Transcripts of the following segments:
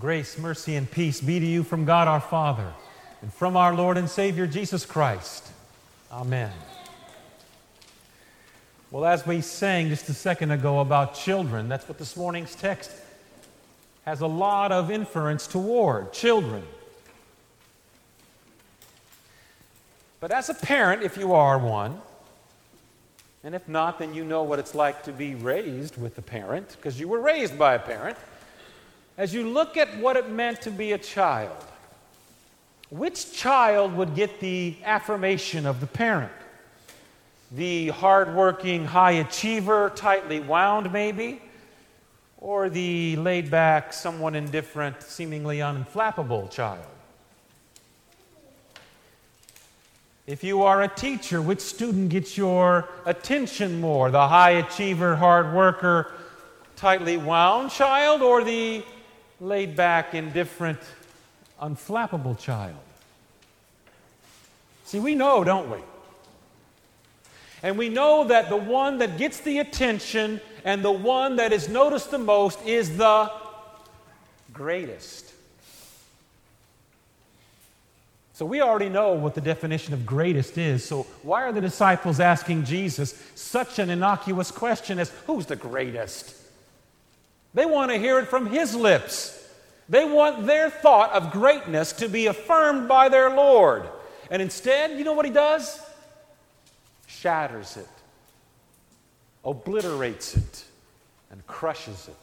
Grace, mercy, and peace be to you from God our Father and from our Lord and Savior Jesus Christ. Amen. Well, as we sang just a second ago about children, that's what this morning's text has a lot of inference toward children. But as a parent, if you are one, and if not, then you know what it's like to be raised with a parent, because you were raised by a parent. As you look at what it meant to be a child, which child would get the affirmation of the parent? The hardworking, high achiever, tightly wound, maybe? Or the laid back, somewhat indifferent, seemingly unflappable child? If you are a teacher, which student gets your attention more? The high achiever, hard worker, tightly wound child, or the laid back, indifferent, unflappable child? See, we know, don't we? And we know that the one that gets the attention and the one that is noticed the most is the greatest. So we already know what the definition of greatest is. So why are the disciples asking Jesus such an innocuous question as who's the greatest? They want to hear it from his lips. They want their thought of greatness to be affirmed by their Lord. And instead, you know what he does? Shatters it, obliterates it, and crushes it.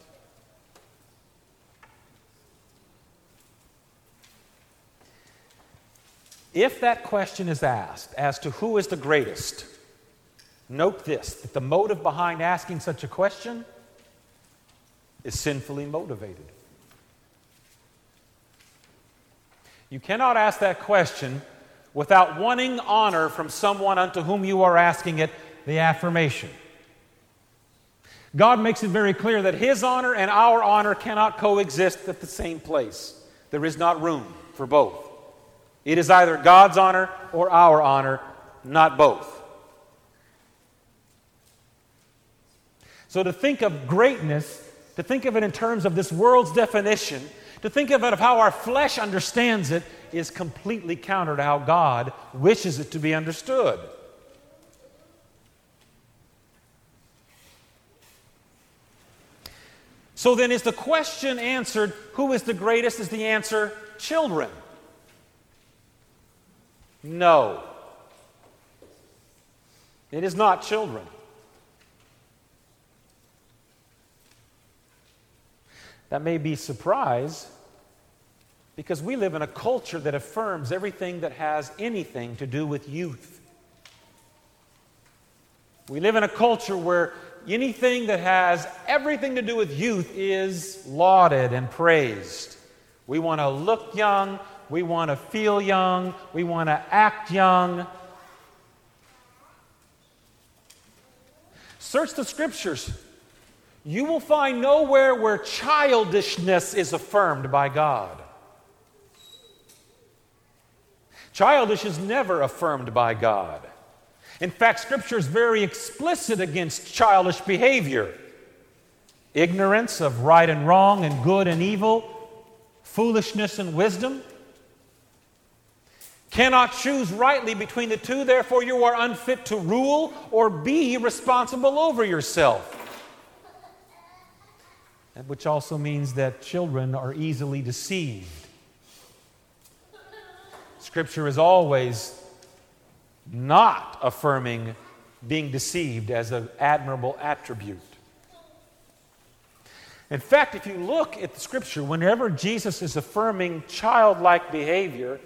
If that question is asked as to who is the greatest, note this that the motive behind asking such a question is sinfully motivated. You cannot ask that question without wanting honor from someone unto whom you are asking it the affirmation. God makes it very clear that His honor and our honor cannot coexist at the same place. There is not room for both. It is either God's honor or our honor, not both. So to think of greatness, to think of it in terms of this world's definition, to think of it of how our flesh understands it, is completely counter to how God wishes it to be understood. So then, is the question answered, who is the greatest? Is the answer children? No. It is not children. That may be surprise because we live in a culture that affirms everything that has anything to do with youth. We live in a culture where anything that has everything to do with youth is lauded and praised. We want to look young, we want to feel young. We want to act young. Search the scriptures. You will find nowhere where childishness is affirmed by God. Childish is never affirmed by God. In fact, Scripture is very explicit against childish behavior ignorance of right and wrong and good and evil, foolishness and wisdom. Cannot choose rightly between the two, therefore, you are unfit to rule or be responsible over yourself. Which also means that children are easily deceived. Scripture is always not affirming being deceived as an admirable attribute. In fact, if you look at the Scripture, whenever Jesus is affirming childlike behavior,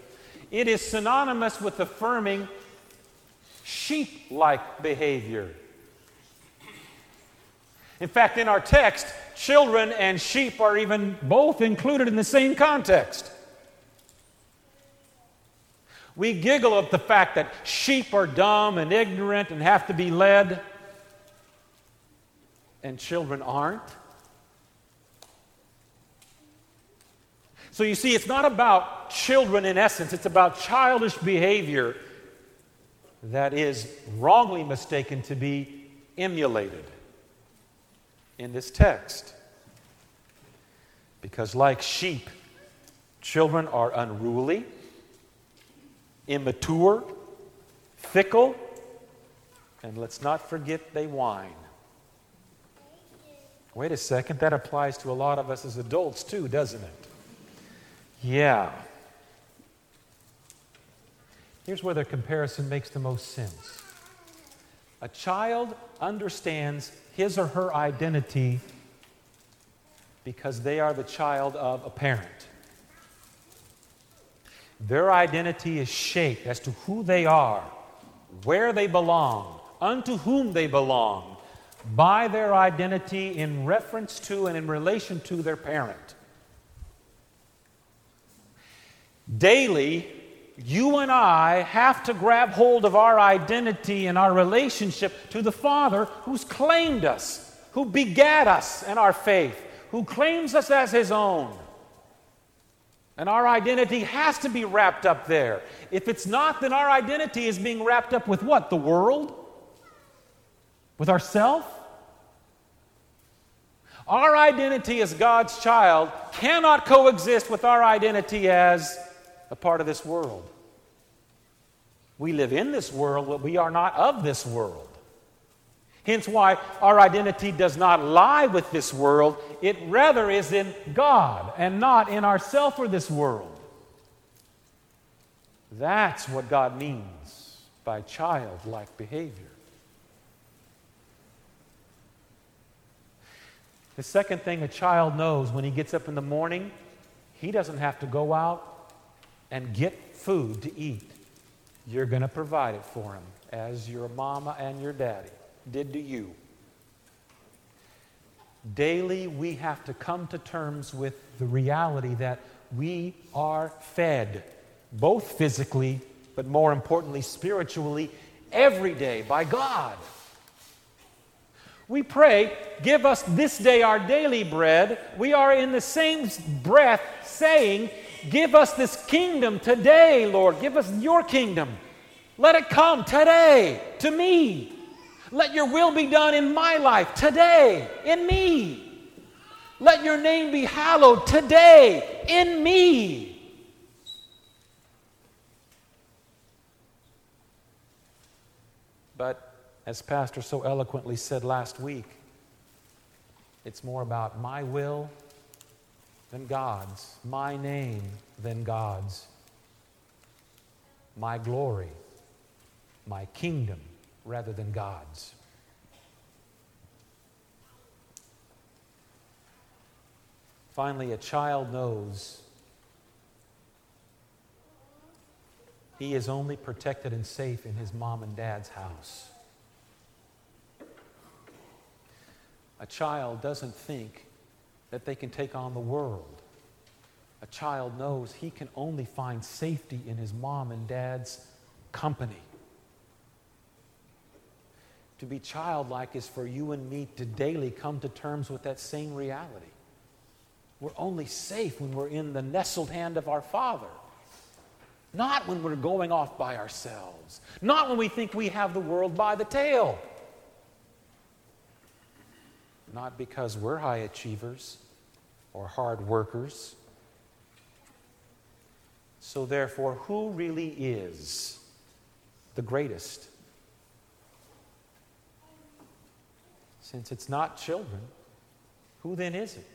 it is synonymous with affirming sheep like behavior. In fact, in our text, children and sheep are even both included in the same context. We giggle at the fact that sheep are dumb and ignorant and have to be led, and children aren't. So you see, it's not about children in essence, it's about childish behavior that is wrongly mistaken to be emulated in this text. Because, like sheep, children are unruly, immature, fickle, and let's not forget they whine. Wait a second, that applies to a lot of us as adults too, doesn't it? Yeah. Here's where the comparison makes the most sense. A child understands his or her identity because they are the child of a parent. Their identity is shaped as to who they are, where they belong, unto whom they belong, by their identity in reference to and in relation to their parent. Daily, you and I have to grab hold of our identity and our relationship to the Father who's claimed us, who begat us and our faith, who claims us as His own. And our identity has to be wrapped up there. If it's not, then our identity is being wrapped up with what? The world? With ourself? Our identity as God's child cannot coexist with our identity as a part of this world. We live in this world, but we are not of this world. Hence, why our identity does not lie with this world, it rather is in God and not in ourself or this world. That's what God means by childlike behavior. The second thing a child knows when he gets up in the morning, he doesn't have to go out and get food to eat. You're going to provide it for him, as your mama and your daddy did to you. Daily, we have to come to terms with the reality that we are fed, both physically, but more importantly, spiritually, every day by God. We pray, give us this day our daily bread. We are in the same breath saying, give us this kingdom today, Lord. Give us your kingdom. Let it come today to me. Let your will be done in my life today, in me. Let your name be hallowed today, in me. But as Pastor so eloquently said last week, it's more about my will than God's, my name than God's, my glory, my kingdom rather than God's. Finally, a child knows he is only protected and safe in his mom and dad's house. A child doesn't think that they can take on the world. A child knows he can only find safety in his mom and dad's company. To be childlike is for you and me to daily come to terms with that same reality. We're only safe when we're in the nestled hand of our Father, not when we're going off by ourselves, not when we think we have the world by the tail not because we're high achievers or hard workers. So, therefore, who really is the greatest? Since it's not children, who then is it?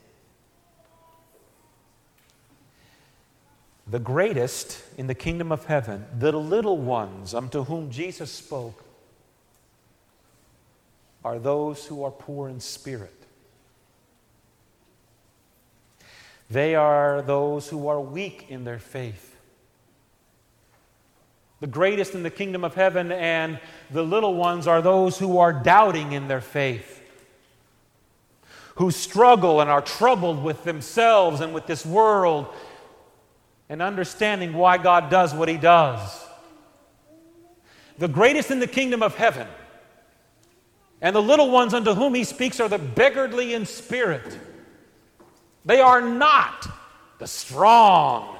The greatest in the kingdom of heaven, the little ones unto whom Jesus spoke, are those who are poor in spirit. They are those who are weak in their faith. The greatest in the kingdom of heaven and the little ones are those who are doubting in their faith, who struggle and are troubled with themselves and with this world and understanding why God does what He does. The greatest in the kingdom of heaven and the little ones unto whom he speaks are the beggarly in spirit. They are not the strong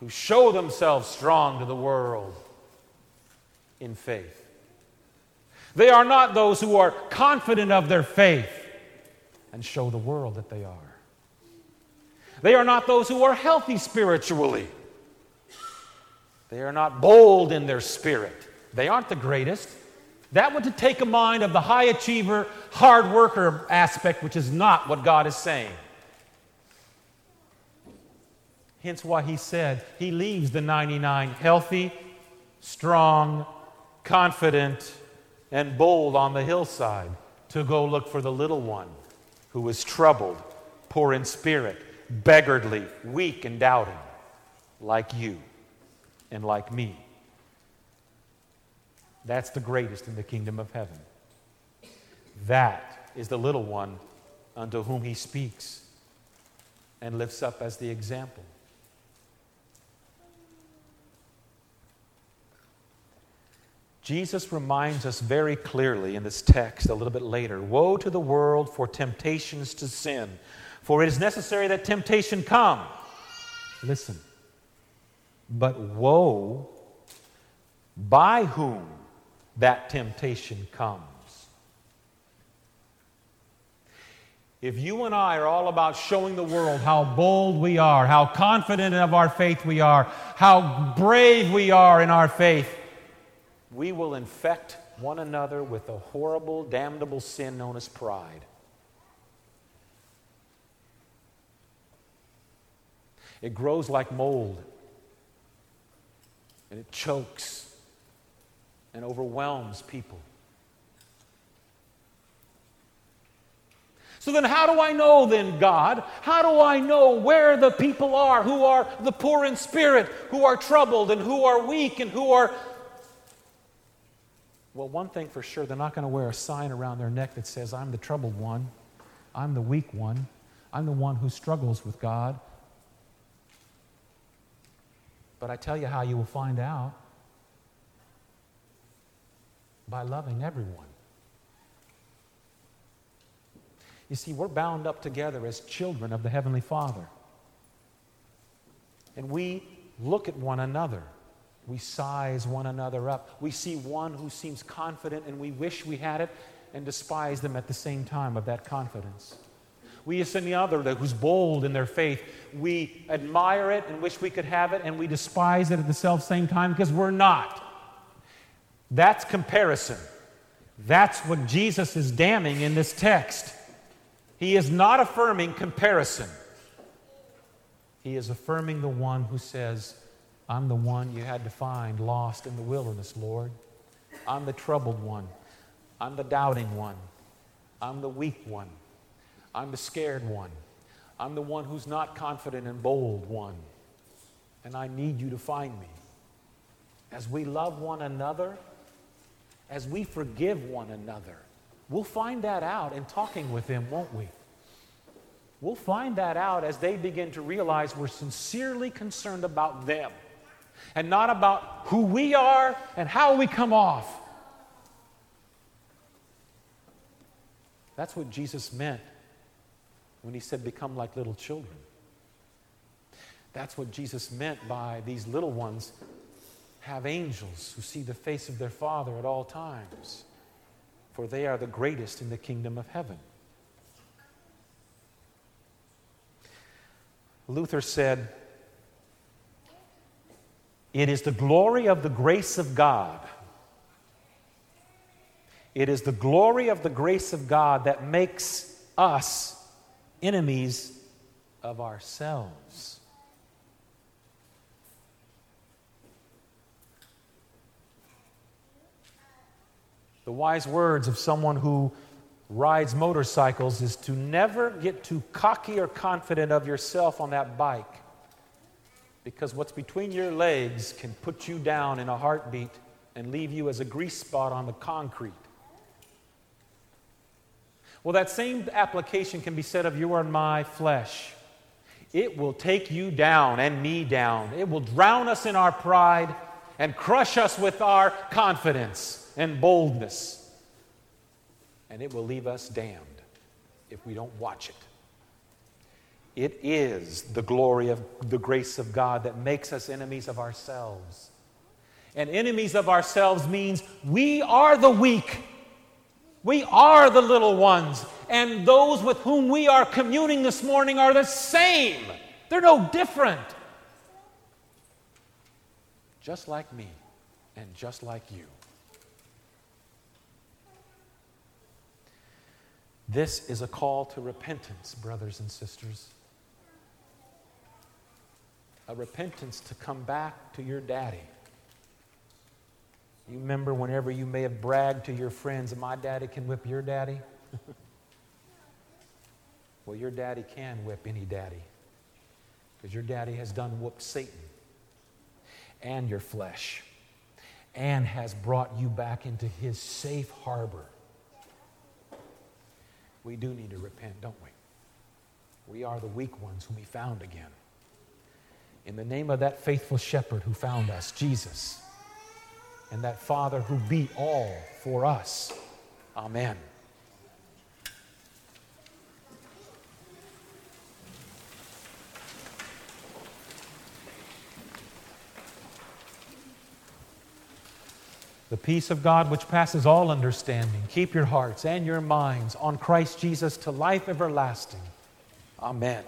who show themselves strong to the world in faith. They are not those who are confident of their faith and show the world that they are. They are not those who are healthy spiritually. They are not bold in their spirit. They aren't the greatest. That would take a mind of the high achiever, hard worker aspect, which is not what God is saying. Hence why he said he leaves the 99 healthy, strong, confident, and bold on the hillside to go look for the little one who is troubled, poor in spirit, beggarly, weak, and doubting, like you and like me. That's the greatest in the kingdom of heaven. That is the little one unto whom he speaks and lifts up as the example. Jesus reminds us very clearly in this text a little bit later Woe to the world for temptations to sin, for it is necessary that temptation come. Listen. But woe by whom that temptation comes. If you and I are all about showing the world how bold we are, how confident of our faith we are, how brave we are in our faith, we will infect one another with a horrible, damnable sin known as pride. It grows like mold, and it chokes and overwhelms people. So then, how do I know, then, God? How do I know where the people are who are the poor in spirit, who are troubled, and who are weak, and who are. Well, one thing for sure, they're not going to wear a sign around their neck that says, I'm the troubled one, I'm the weak one, I'm the one who struggles with God. But I tell you how you will find out by loving everyone. You see, we're bound up together as children of the Heavenly Father. And we look at one another. We size one another up. We see one who seems confident and we wish we had it and despise them at the same time of that confidence. We see the other who's bold in their faith. We admire it and wish we could have it, and we despise it at the self same time because we're not. That's comparison. That's what Jesus is damning in this text. He is not affirming comparison. He is affirming the one who says, I'm the one you had to find lost in the wilderness, Lord. I'm the troubled one. I'm the doubting one. I'm the weak one. I'm the scared one. I'm the one who's not confident and bold one. And I need you to find me. As we love one another, as we forgive one another. We'll find that out in talking with them, won't we? We'll find that out as they begin to realize we're sincerely concerned about them and not about who we are and how we come off. That's what Jesus meant when he said, Become like little children. That's what Jesus meant by these little ones have angels who see the face of their Father at all times, for they are the greatest in the kingdom of heaven. Luther said, It is the glory of the grace of God. It is the glory of the grace of God that makes us enemies of ourselves. The wise words of someone who rides motorcycles is to never get too cocky or confident of yourself on that bike. Because what's between your legs can put you down in a heartbeat and leave you as a grease spot on the concrete. Well, that same application can be said of your and my flesh. It will take you down and me down. It will drown us in our pride and crush us with our confidence and boldness. And it will leave us damned if we don't watch it. It is the glory of the grace of God that makes us enemies of ourselves. And enemies of ourselves means we are the weak. We are the little ones. And those with whom we are communing this morning are the same They're no different. Just like me and just like you. This is a call to repentance, brothers and sisters. A repentance to come back to your daddy. You remember whenever you may have bragged to your friends, my daddy can whip your daddy? well, your daddy can whip any daddy. Because your daddy has done whooped Satan and your flesh and has brought you back into his safe harbor we do need to repent, don't we? We are the weak ones whom He found again. In the name of that faithful shepherd who found us, Jesus, and that Father who beat all for us. Amen. The peace of God, which passes all understanding, keep your hearts and your minds on Christ Jesus to life everlasting. Amen.